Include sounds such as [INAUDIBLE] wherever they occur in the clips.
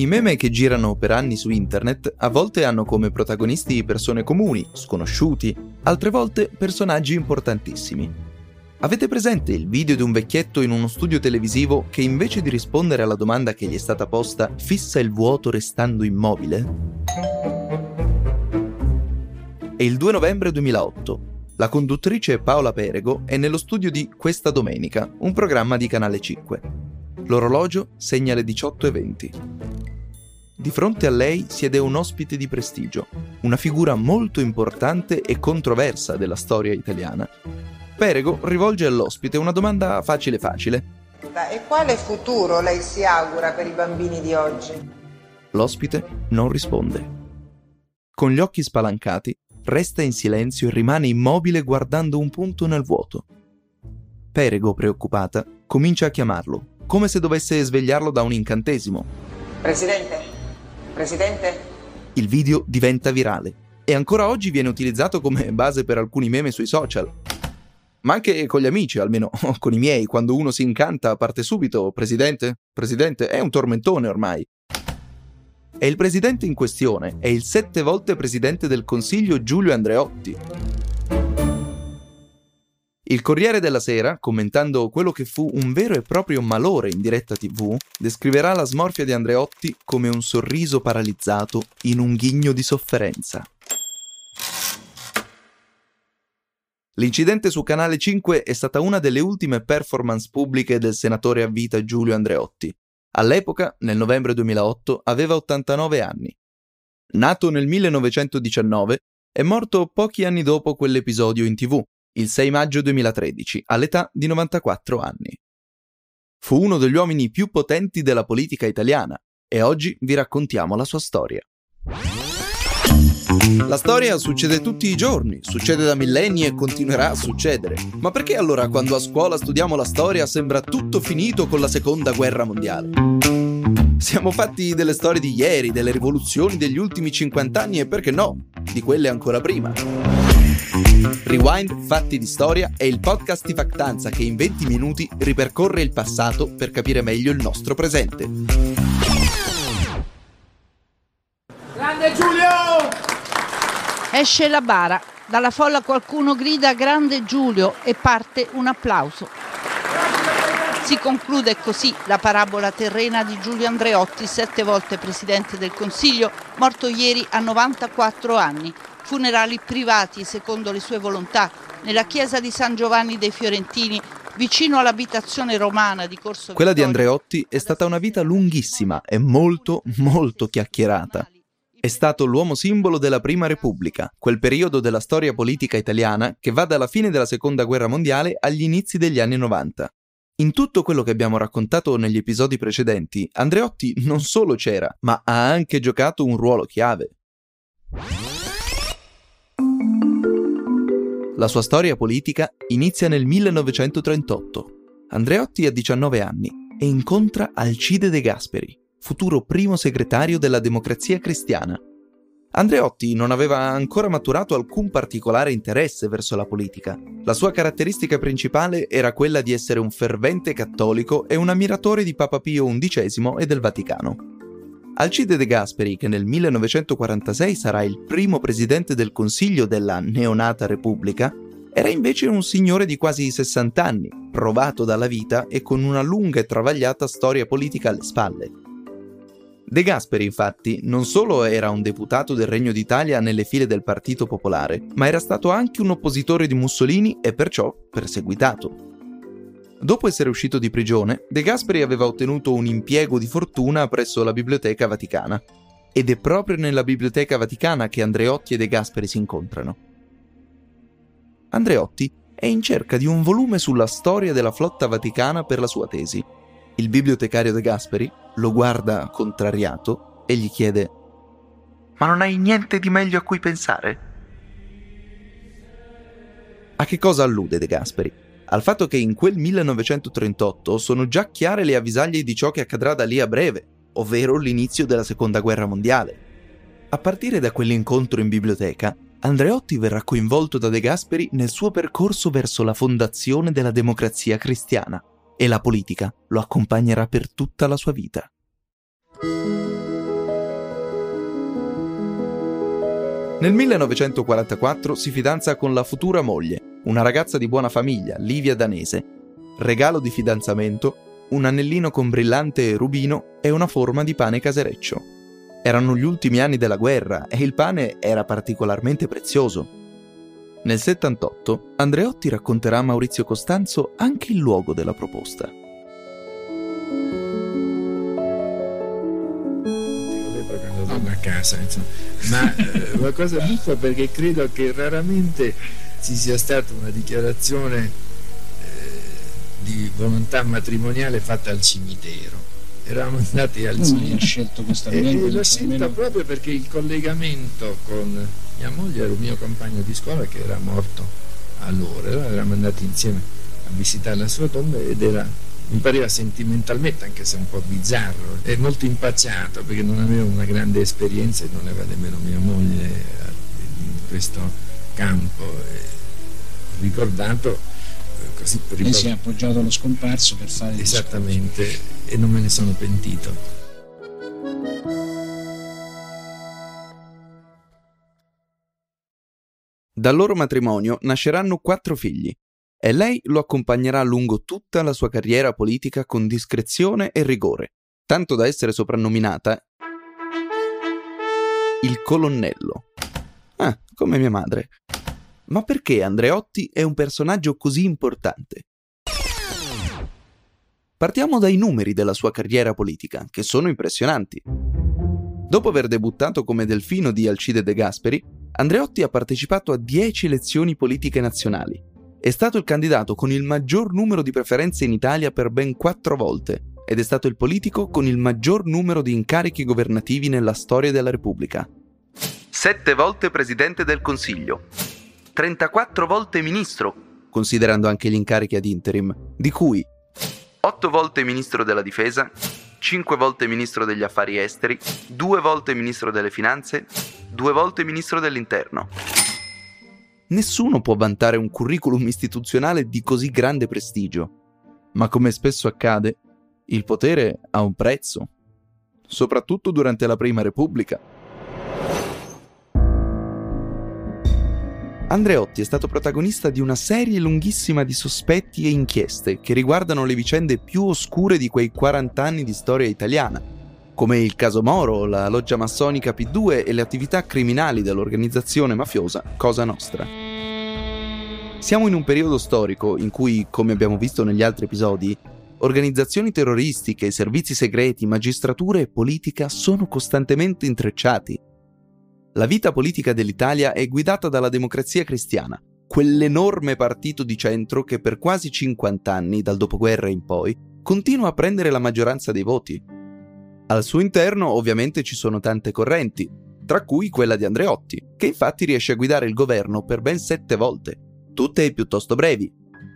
I meme che girano per anni su internet a volte hanno come protagonisti persone comuni, sconosciuti, altre volte personaggi importantissimi. Avete presente il video di un vecchietto in uno studio televisivo che invece di rispondere alla domanda che gli è stata posta fissa il vuoto restando immobile? È il 2 novembre 2008. La conduttrice Paola Perego è nello studio di Questa Domenica, un programma di Canale 5. L'orologio segna le 18.20. Di fronte a lei siede un ospite di prestigio, una figura molto importante e controversa della storia italiana. Perego rivolge all'ospite una domanda facile facile. E quale futuro lei si augura per i bambini di oggi? L'ospite non risponde. Con gli occhi spalancati, resta in silenzio e rimane immobile guardando un punto nel vuoto. Perego, preoccupata, comincia a chiamarlo, come se dovesse svegliarlo da un incantesimo. Presidente? Presidente? Il video diventa virale e ancora oggi viene utilizzato come base per alcuni meme sui social. Ma anche con gli amici, almeno [LAUGHS] con i miei, quando uno si incanta parte subito Presidente? Presidente? È un tormentone ormai. E il presidente in questione è il sette volte presidente del Consiglio Giulio Andreotti. Il Corriere della Sera, commentando quello che fu un vero e proprio malore in diretta TV, descriverà la smorfia di Andreotti come un sorriso paralizzato in un ghigno di sofferenza. L'incidente su Canale 5 è stata una delle ultime performance pubbliche del senatore a vita Giulio Andreotti. All'epoca, nel novembre 2008, aveva 89 anni. Nato nel 1919, è morto pochi anni dopo quell'episodio in tv, il 6 maggio 2013, all'età di 94 anni. Fu uno degli uomini più potenti della politica italiana e oggi vi raccontiamo la sua storia. La storia succede tutti i giorni, succede da millenni e continuerà a succedere. Ma perché allora quando a scuola studiamo la storia sembra tutto finito con la seconda guerra mondiale? Siamo fatti delle storie di ieri, delle rivoluzioni degli ultimi 50 anni e perché no, di quelle ancora prima. Rewind Fatti di Storia è il podcast di Factanza che in 20 minuti ripercorre il passato per capire meglio il nostro presente. Grande Giulio! Esce la bara, dalla folla qualcuno grida Grande Giulio e parte un applauso. Si conclude così la parabola terrena di Giulio Andreotti, sette volte Presidente del Consiglio, morto ieri a 94 anni, funerali privati secondo le sue volontà nella chiesa di San Giovanni dei Fiorentini vicino all'abitazione romana di Corso Quella di Andreotti è stata una vita lunghissima e molto, molto chiacchierata. È stato l'uomo simbolo della Prima Repubblica, quel periodo della storia politica italiana che va dalla fine della Seconda Guerra Mondiale agli inizi degli anni 90. In tutto quello che abbiamo raccontato negli episodi precedenti, Andreotti non solo c'era, ma ha anche giocato un ruolo chiave. La sua storia politica inizia nel 1938. Andreotti ha 19 anni e incontra Alcide De Gasperi, futuro primo segretario della Democrazia Cristiana. Andreotti non aveva ancora maturato alcun particolare interesse verso la politica. La sua caratteristica principale era quella di essere un fervente cattolico e un ammiratore di Papa Pio XI e del Vaticano. Alcide De Gasperi, che nel 1946 sarà il primo presidente del Consiglio della neonata Repubblica, era invece un signore di quasi 60 anni, provato dalla vita e con una lunga e travagliata storia politica alle spalle. De Gasperi, infatti, non solo era un deputato del Regno d'Italia nelle file del Partito Popolare, ma era stato anche un oppositore di Mussolini e perciò perseguitato. Dopo essere uscito di prigione, De Gasperi aveva ottenuto un impiego di fortuna presso la Biblioteca Vaticana. Ed è proprio nella Biblioteca Vaticana che Andreotti e De Gasperi si incontrano. Andreotti è in cerca di un volume sulla storia della flotta vaticana per la sua tesi. Il bibliotecario De Gasperi lo guarda contrariato e gli chiede: Ma non hai niente di meglio a cui pensare? A che cosa allude De Gasperi? al fatto che in quel 1938 sono già chiare le avvisaglie di ciò che accadrà da lì a breve, ovvero l'inizio della Seconda Guerra Mondiale. A partire da quell'incontro in biblioteca, Andreotti verrà coinvolto da De Gasperi nel suo percorso verso la fondazione della democrazia cristiana e la politica lo accompagnerà per tutta la sua vita. Nel 1944 si fidanza con la futura moglie, una ragazza di buona famiglia, Livia Danese. Regalo di fidanzamento, un anellino con brillante rubino e una forma di pane casereccio. Erano gli ultimi anni della guerra e il pane era particolarmente prezioso. Nel 78 Andreotti racconterà a Maurizio Costanzo anche il luogo della proposta. a casa, insomma. ma eh, una cosa buffa perché credo che raramente ci sia stata una dichiarazione eh, di volontà matrimoniale fatta al cimitero. Eravamo andati al cimitero. ha scelto questa E, e l'ho scelta proprio perché il collegamento con mia moglie era un mio compagno di scuola che era morto allora, allora eravamo andati insieme a visitare la sua tomba ed era mi pareva sentimentalmente, anche se un po' bizzarro, e molto impacciato perché non aveva una grande esperienza e non aveva nemmeno mia moglie eh, in questo campo. E ho ricordato eh, così Lei si è appoggiato allo scomparso per fare Esattamente, e non me ne sono pentito. Dal loro matrimonio nasceranno quattro figli e lei lo accompagnerà lungo tutta la sua carriera politica con discrezione e rigore, tanto da essere soprannominata il colonnello. Ah, come mia madre. Ma perché Andreotti è un personaggio così importante? Partiamo dai numeri della sua carriera politica, che sono impressionanti. Dopo aver debuttato come delfino di Alcide De Gasperi, Andreotti ha partecipato a 10 elezioni politiche nazionali. È stato il candidato con il maggior numero di preferenze in Italia per ben 4 volte ed è stato il politico con il maggior numero di incarichi governativi nella storia della Repubblica. 7 volte Presidente del Consiglio, 34 volte Ministro, considerando anche gli incarichi ad interim, di cui 8 volte Ministro della Difesa, 5 volte Ministro degli Affari Esteri, 2 volte Ministro delle Finanze, 2 volte Ministro dell'Interno. Nessuno può vantare un curriculum istituzionale di così grande prestigio, ma come spesso accade, il potere ha un prezzo, soprattutto durante la Prima Repubblica. Andreotti è stato protagonista di una serie lunghissima di sospetti e inchieste che riguardano le vicende più oscure di quei 40 anni di storia italiana, come il caso Moro, la loggia massonica P2 e le attività criminali dell'organizzazione mafiosa Cosa Nostra. Siamo in un periodo storico in cui, come abbiamo visto negli altri episodi, organizzazioni terroristiche, servizi segreti, magistratura e politica sono costantemente intrecciati. La vita politica dell'Italia è guidata dalla democrazia cristiana, quell'enorme partito di centro che per quasi 50 anni, dal dopoguerra in poi, continua a prendere la maggioranza dei voti. Al suo interno ovviamente ci sono tante correnti, tra cui quella di Andreotti, che infatti riesce a guidare il governo per ben sette volte, tutte piuttosto brevi,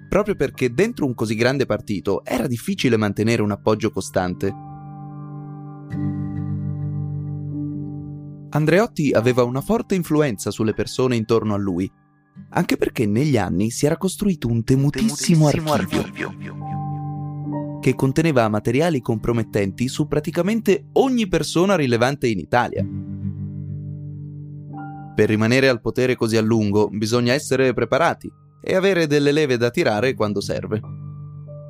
proprio perché dentro un così grande partito era difficile mantenere un appoggio costante. Andreotti aveva una forte influenza sulle persone intorno a lui, anche perché negli anni si era costruito un temutissimo, archivio, archivio che conteneva materiali compromettenti su praticamente ogni persona rilevante in Italia. Per rimanere al potere così a lungo bisogna essere preparati e avere delle leve da tirare quando serve.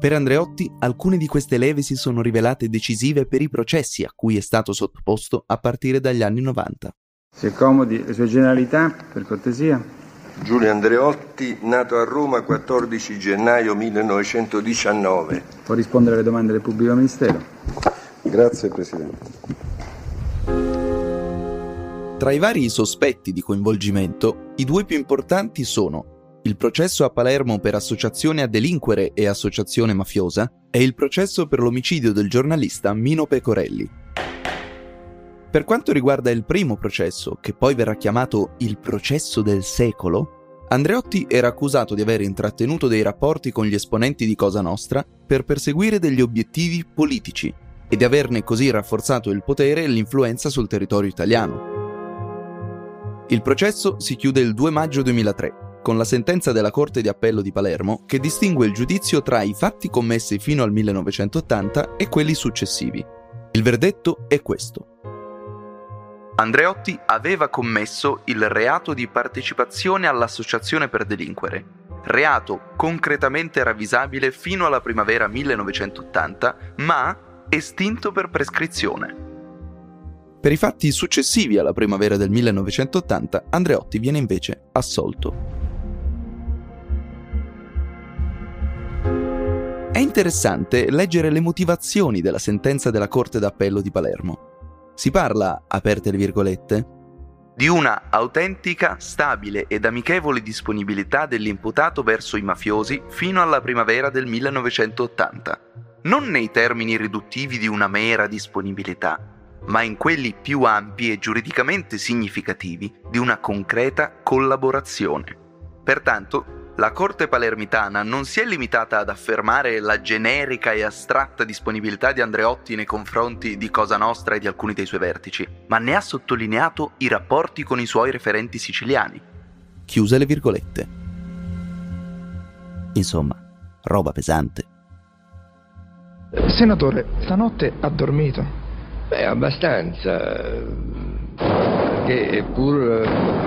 Per Andreotti alcune di queste leve si sono rivelate decisive per i processi a cui è stato sottoposto a partire dagli anni 90. Si accomodi le sue generalità, per cortesia. Giulio Andreotti, nato a Roma 14 gennaio 1919. Può rispondere alle domande del pubblico ministero. Grazie Presidente. Tra i vari sospetti di coinvolgimento, i due più importanti sono il processo a Palermo per associazione a delinquere e associazione mafiosa e il processo per l'omicidio del giornalista Mino Pecorelli. Per quanto riguarda il primo processo, che poi verrà chiamato il processo del secolo, Andreotti era accusato di aver intrattenuto dei rapporti con gli esponenti di Cosa Nostra per perseguire degli obiettivi politici e di averne così rafforzato il potere e l'influenza sul territorio italiano. Il processo si chiude il 2 maggio 2003 con la sentenza della Corte di Appello di Palermo che distingue il giudizio tra i fatti commessi fino al 1980 e quelli successivi. Il verdetto è questo. Andreotti aveva commesso il reato di partecipazione all'associazione per delinquere, reato concretamente ravvisabile fino alla primavera 1980, ma estinto per prescrizione. Per i fatti successivi alla primavera del 1980, Andreotti viene invece assolto. È interessante leggere le motivazioni della sentenza della Corte d'Appello di Palermo. Si parla, aperte le virgolette, di una autentica, stabile ed amichevole disponibilità dell'imputato verso i mafiosi fino alla primavera del 1980, non nei termini riduttivi di una mera disponibilità, ma in quelli più ampi e giuridicamente significativi di una concreta collaborazione. Pertanto, la Corte palermitana non si è limitata ad affermare la generica e astratta disponibilità di Andreotti nei confronti di Cosa Nostra e di alcuni dei suoi vertici, ma ne ha sottolineato i rapporti con i suoi referenti siciliani. Chiuse le virgolette. Insomma, roba pesante. Senatore, stanotte ha dormito? Beh, abbastanza, perché pur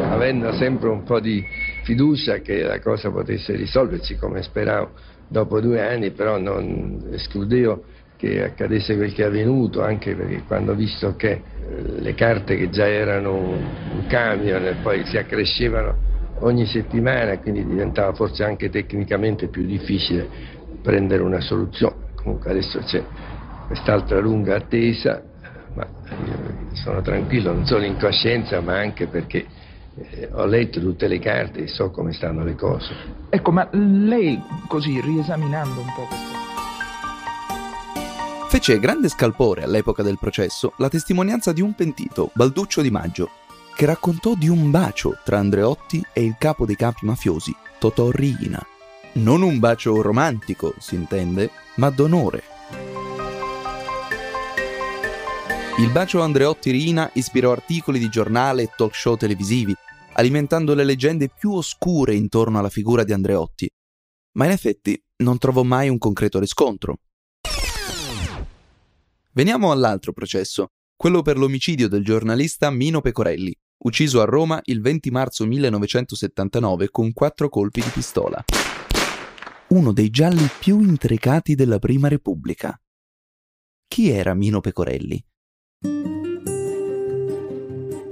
avendo sempre un po' di fiducia che la cosa potesse risolversi come speravo dopo due anni, però non escludevo che accadesse quel che è avvenuto, anche perché quando ho visto che eh, le carte che già erano un camion e poi si accrescevano ogni settimana, quindi diventava forse anche tecnicamente più difficile prendere una soluzione. Comunque adesso c'è quest'altra lunga attesa, ma io sono tranquillo, non solo in coscienza, ma anche perché eh, ho letto tutte le carte e so come stanno le cose. Ecco, ma lei così riesaminando un po' questo... Fece grande scalpore all'epoca del processo la testimonianza di un pentito, Balduccio Di Maggio, che raccontò di un bacio tra Andreotti e il capo dei capi mafiosi, Totò Riina. Non un bacio romantico, si intende, ma d'onore. Il bacio Andreotti-Riina ispirò articoli di giornale e talk show televisivi, alimentando le leggende più oscure intorno alla figura di Andreotti. Ma in effetti non trovò mai un concreto riscontro. Veniamo all'altro processo, quello per l'omicidio del giornalista Mino Pecorelli, ucciso a Roma il 20 marzo 1979 con quattro colpi di pistola. Uno dei gialli più intricati della Prima Repubblica. Chi era Mino Pecorelli?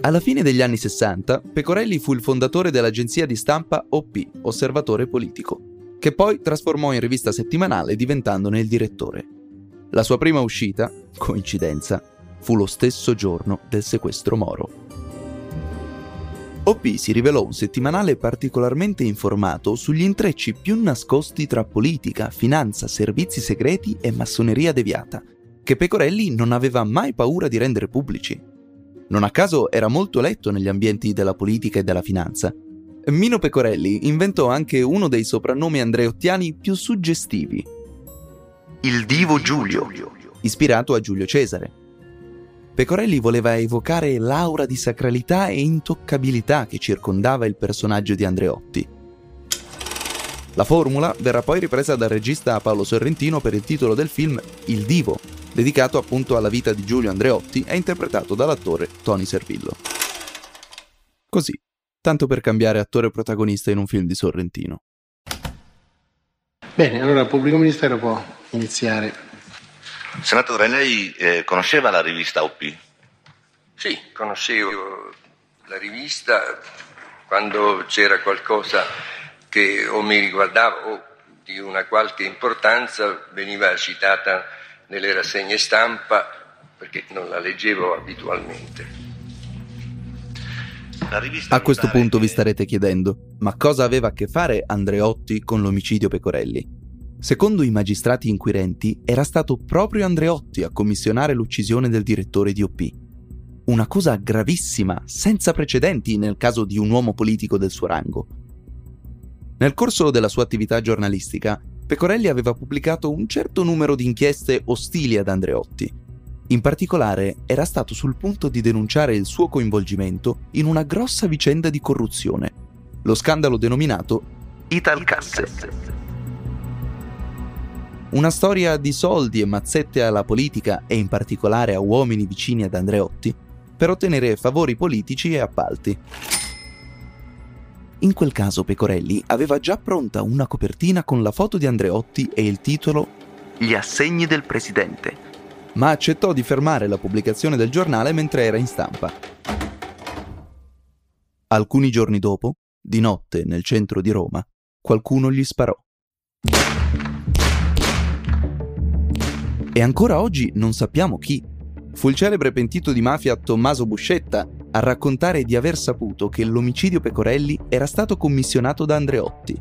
Alla fine degli anni 60, Pecorelli fu il fondatore dell'agenzia di stampa OP, Osservatore Politico, che poi trasformò in rivista settimanale diventandone il direttore. La sua prima uscita, coincidenza, fu lo stesso giorno del sequestro Moro. OP si rivelò un settimanale particolarmente informato sugli intrecci più nascosti tra politica, finanza, servizi segreti e massoneria deviata, che Pecorelli non aveva mai paura di rendere pubblici. Non a caso era molto letto negli ambienti della politica e della finanza. Mino Pecorelli inventò anche uno dei soprannomi andreottiani più suggestivi. Il divo Giulio, ispirato a Giulio Cesare. Pecorelli voleva evocare l'aura di sacralità e intoccabilità che circondava il personaggio di Andreotti. La formula verrà poi ripresa dal regista Paolo Sorrentino per il titolo del film Il Divo, dedicato appunto alla vita di Giulio Andreotti e interpretato dall'attore Tony Servillo. Così, tanto per cambiare attore protagonista in un film di Sorrentino. Bene, allora il pubblico ministero può iniziare. Senatore, lei eh, conosceva la rivista OP? Sì, conoscevo la rivista quando c'era qualcosa che o mi riguardava o di una qualche importanza veniva citata nelle rassegne stampa perché non la leggevo abitualmente. A questo punto vi starete chiedendo, ma cosa aveva a che fare Andreotti con l'omicidio Pecorelli? Secondo i magistrati inquirenti, era stato proprio Andreotti a commissionare l'uccisione del direttore di OP. Una cosa gravissima, senza precedenti nel caso di un uomo politico del suo rango. Nel corso della sua attività giornalistica, Pecorelli aveva pubblicato un certo numero di inchieste ostili ad Andreotti. In particolare era stato sul punto di denunciare il suo coinvolgimento in una grossa vicenda di corruzione, lo scandalo denominato Italcasse. Una storia di soldi e mazzette alla politica e in particolare a uomini vicini ad Andreotti, per ottenere favori politici e appalti. In quel caso Pecorelli aveva già pronta una copertina con la foto di Andreotti e il titolo Gli assegni del presidente, ma accettò di fermare la pubblicazione del giornale mentre era in stampa. Alcuni giorni dopo, di notte nel centro di Roma, qualcuno gli sparò. E ancora oggi non sappiamo chi. Fu il celebre pentito di mafia Tommaso Buscetta a raccontare di aver saputo che l'omicidio Pecorelli era stato commissionato da Andreotti.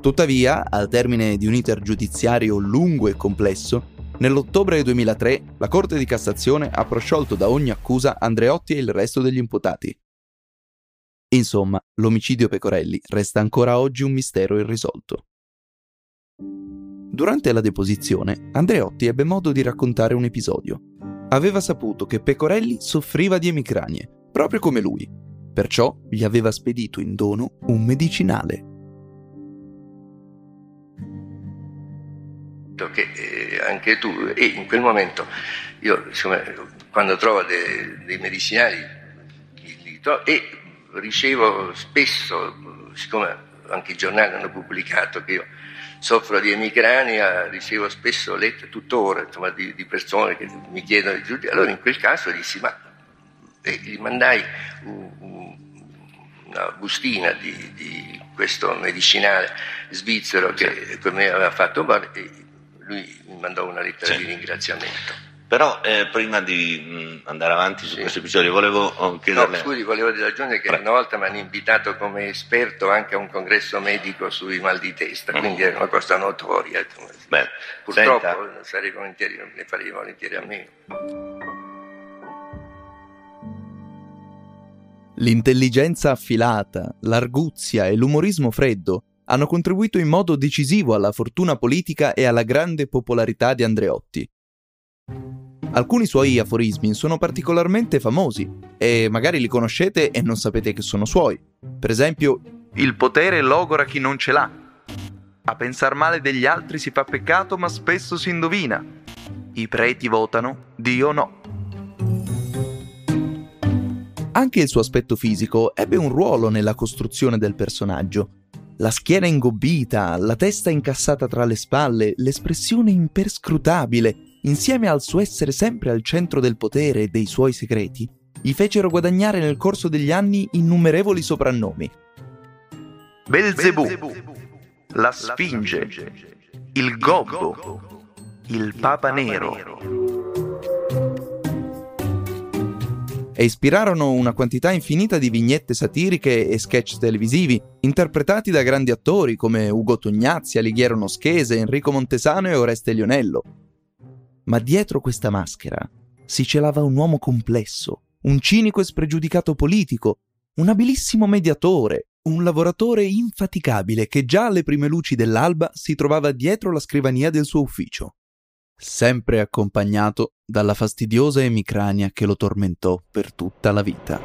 Tuttavia, al termine di un iter giudiziario lungo e complesso, nell'ottobre 2003 la Corte di Cassazione ha prosciolto da ogni accusa Andreotti e il resto degli imputati. Insomma, l'omicidio Pecorelli resta ancora oggi un mistero irrisolto. Durante la deposizione, Andreotti ebbe modo di raccontare un episodio. Aveva saputo che Pecorelli soffriva di emicranie, proprio come lui, perciò gli aveva spedito in dono un medicinale. Che eh, anche tu, e in quel momento io insomma, quando trovo dei, dei medicinali li, li trovo, e ricevo spesso, siccome anche i giornali hanno pubblicato che io soffro di emicrania, ricevo spesso lettere tuttora insomma, di, di, persone che mi chiedono di giudizio. Allora in quel caso dissi, ma e gli mandai un, un, una bustina di, di, questo medicinale svizzero che per me aveva fatto male e lui mi mandò una lettera sì. di ringraziamento. Però eh, prima di mh, andare avanti su sì. questo episodio volevo oh, chiederle... No, scusi, volevo aggiungere che Pre- una volta mi hanno invitato come esperto anche a un congresso medico sui mal di testa, mm. quindi era una cosa notoria. Beh, Purtroppo senta. sarei volentieri, ne farei volentieri a me. L'intelligenza affilata, l'arguzia e l'umorismo freddo hanno contribuito in modo decisivo alla fortuna politica e alla grande popolarità di Andreotti. Alcuni suoi aforismi sono particolarmente famosi e magari li conoscete e non sapete che sono suoi. Per esempio, il potere logora chi non ce l'ha. A pensar male degli altri si fa peccato ma spesso si indovina. I preti votano, Dio no. Anche il suo aspetto fisico ebbe un ruolo nella costruzione del personaggio. La schiena ingobbita, la testa incassata tra le spalle, l'espressione imperscrutabile, insieme al suo essere sempre al centro del potere e dei suoi segreti, gli fecero guadagnare nel corso degli anni innumerevoli soprannomi. Belzebù, la Sfinge, il Gobbo, il Papa Nero. E ispirarono una quantità infinita di vignette satiriche e sketch televisivi, interpretati da grandi attori come Ugo Tognazzi, Alighiero Noschese, Enrico Montesano e Oreste Lionello. Ma dietro questa maschera si celava un uomo complesso, un cinico e spregiudicato politico, un abilissimo mediatore, un lavoratore infaticabile che già alle prime luci dell'alba si trovava dietro la scrivania del suo ufficio sempre accompagnato dalla fastidiosa emicrania che lo tormentò per tutta la vita.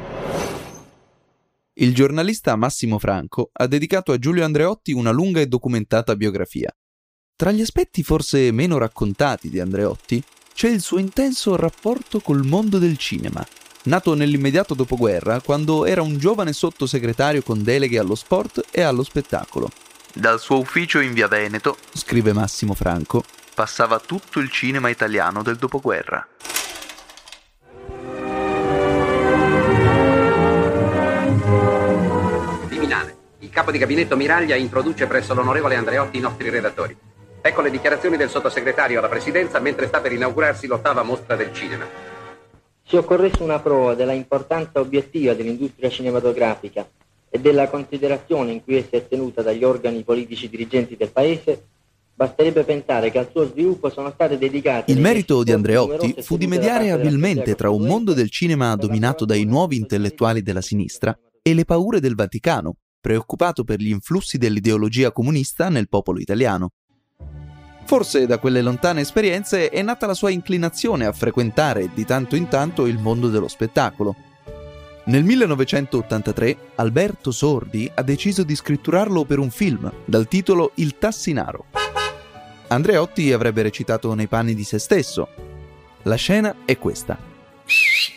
Il giornalista Massimo Franco ha dedicato a Giulio Andreotti una lunga e documentata biografia. Tra gli aspetti forse meno raccontati di Andreotti c'è il suo intenso rapporto col mondo del cinema, nato nell'immediato dopoguerra quando era un giovane sottosegretario con deleghe allo sport e allo spettacolo. Dal suo ufficio in via Veneto, scrive Massimo Franco, passava tutto il cinema italiano del dopoguerra. Viminale. Il capo di gabinetto Miraglia introduce presso l'onorevole Andreotti i nostri redattori. Ecco le dichiarazioni del sottosegretario alla presidenza mentre sta per inaugurarsi l'ottava mostra del cinema. Se occorresse una prova della importanza obiettiva dell'industria cinematografica e della considerazione in cui essa è tenuta dagli organi politici dirigenti del Paese, Basterebbe pensare che al suo sviluppo sono state dedicate... Il merito di Andreotti fu di mediare abilmente tra un mondo del cinema dominato dai nuovi intellettuali della sinistra e le paure del Vaticano, preoccupato per gli influssi dell'ideologia comunista nel popolo italiano. Forse da quelle lontane esperienze è nata la sua inclinazione a frequentare di tanto in tanto il mondo dello spettacolo. Nel 1983 Alberto Sordi ha deciso di scritturarlo per un film dal titolo Il Tassinaro. Andreotti avrebbe recitato nei panni di se stesso. La scena è questa.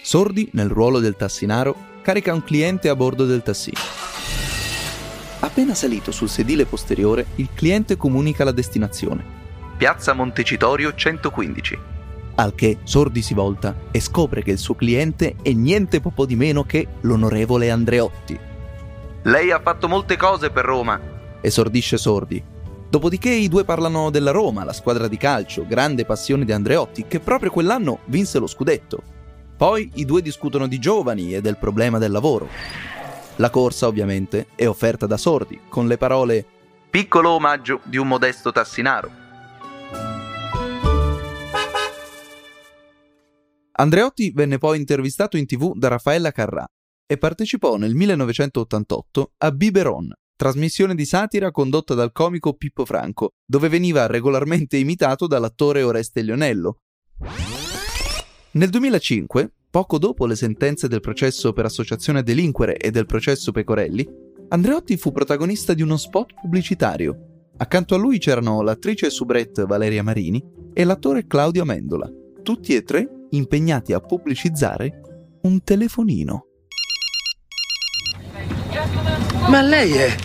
Sordi, nel ruolo del tassinaro, carica un cliente a bordo del tassì. Appena salito sul sedile posteriore, il cliente comunica la destinazione. Piazza Montecitorio 115. Al che Sordi si volta e scopre che il suo cliente è niente po' di meno che l'onorevole Andreotti. Lei ha fatto molte cose per Roma, esordisce Sordi. Dopodiché i due parlano della Roma, la squadra di calcio, grande passione di Andreotti, che proprio quell'anno vinse lo scudetto. Poi i due discutono di giovani e del problema del lavoro. La corsa, ovviamente, è offerta da Sordi, con le parole piccolo omaggio di un modesto tassinaro. Andreotti venne poi intervistato in tv da Raffaella Carrà e partecipò nel 1988 a Biberon, trasmissione di satira condotta dal comico Pippo Franco, dove veniva regolarmente imitato dall'attore Oreste Lionello. Nel 2005, poco dopo le sentenze del processo per associazione a delinquere e del processo Pecorelli, Andreotti fu protagonista di uno spot pubblicitario. Accanto a lui c'erano l'attrice soubrette Valeria Marini e l'attore Claudio Amendola, tutti e tre impegnati a pubblicizzare un telefonino. Ma lei è?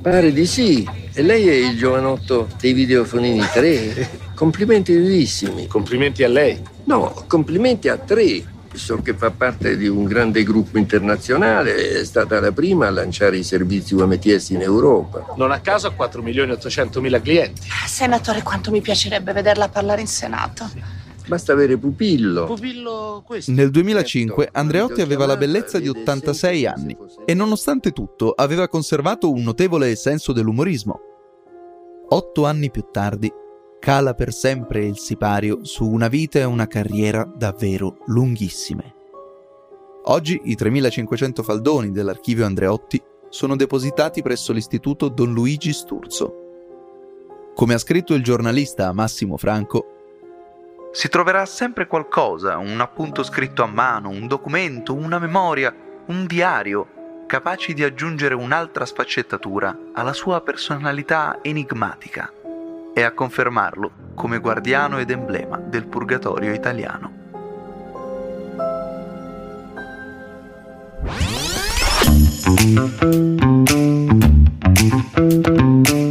Pare di sì. E lei è il giovanotto dei videofonini 3. [LAUGHS] Complimenti vivissimi. Complimenti a lei. No, complimenti a tre. So che fa parte di un grande gruppo internazionale, è stata la prima a lanciare i servizi UMTS in Europa. Non a caso ha 4 milioni e 800 mila clienti. Senatore, quanto mi piacerebbe vederla parlare in Senato. Basta avere pupillo. Pupillo questo. Nel 2005 Andreotti aveva la bellezza di 86 anni e nonostante tutto aveva conservato un notevole senso dell'umorismo. Otto anni più tardi cala per sempre il sipario su una vita e una carriera davvero lunghissime. Oggi i 3500 faldoni dell'archivio Andreotti sono depositati presso l'Istituto Don Luigi Sturzo. Come ha scritto il giornalista Massimo Franco, si troverà sempre qualcosa, un appunto scritto a mano, un documento, una memoria, un diario, capaci di aggiungere un'altra sfaccettatura alla sua personalità enigmatica e a confermarlo come guardiano ed emblema del purgatorio italiano.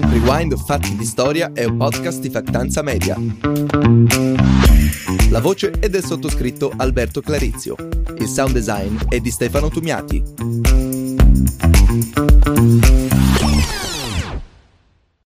Rewind Fatti di Storia è un podcast di Factanza Media. La voce è del sottoscritto Alberto Clarizio. Il sound design è di Stefano Tumiati.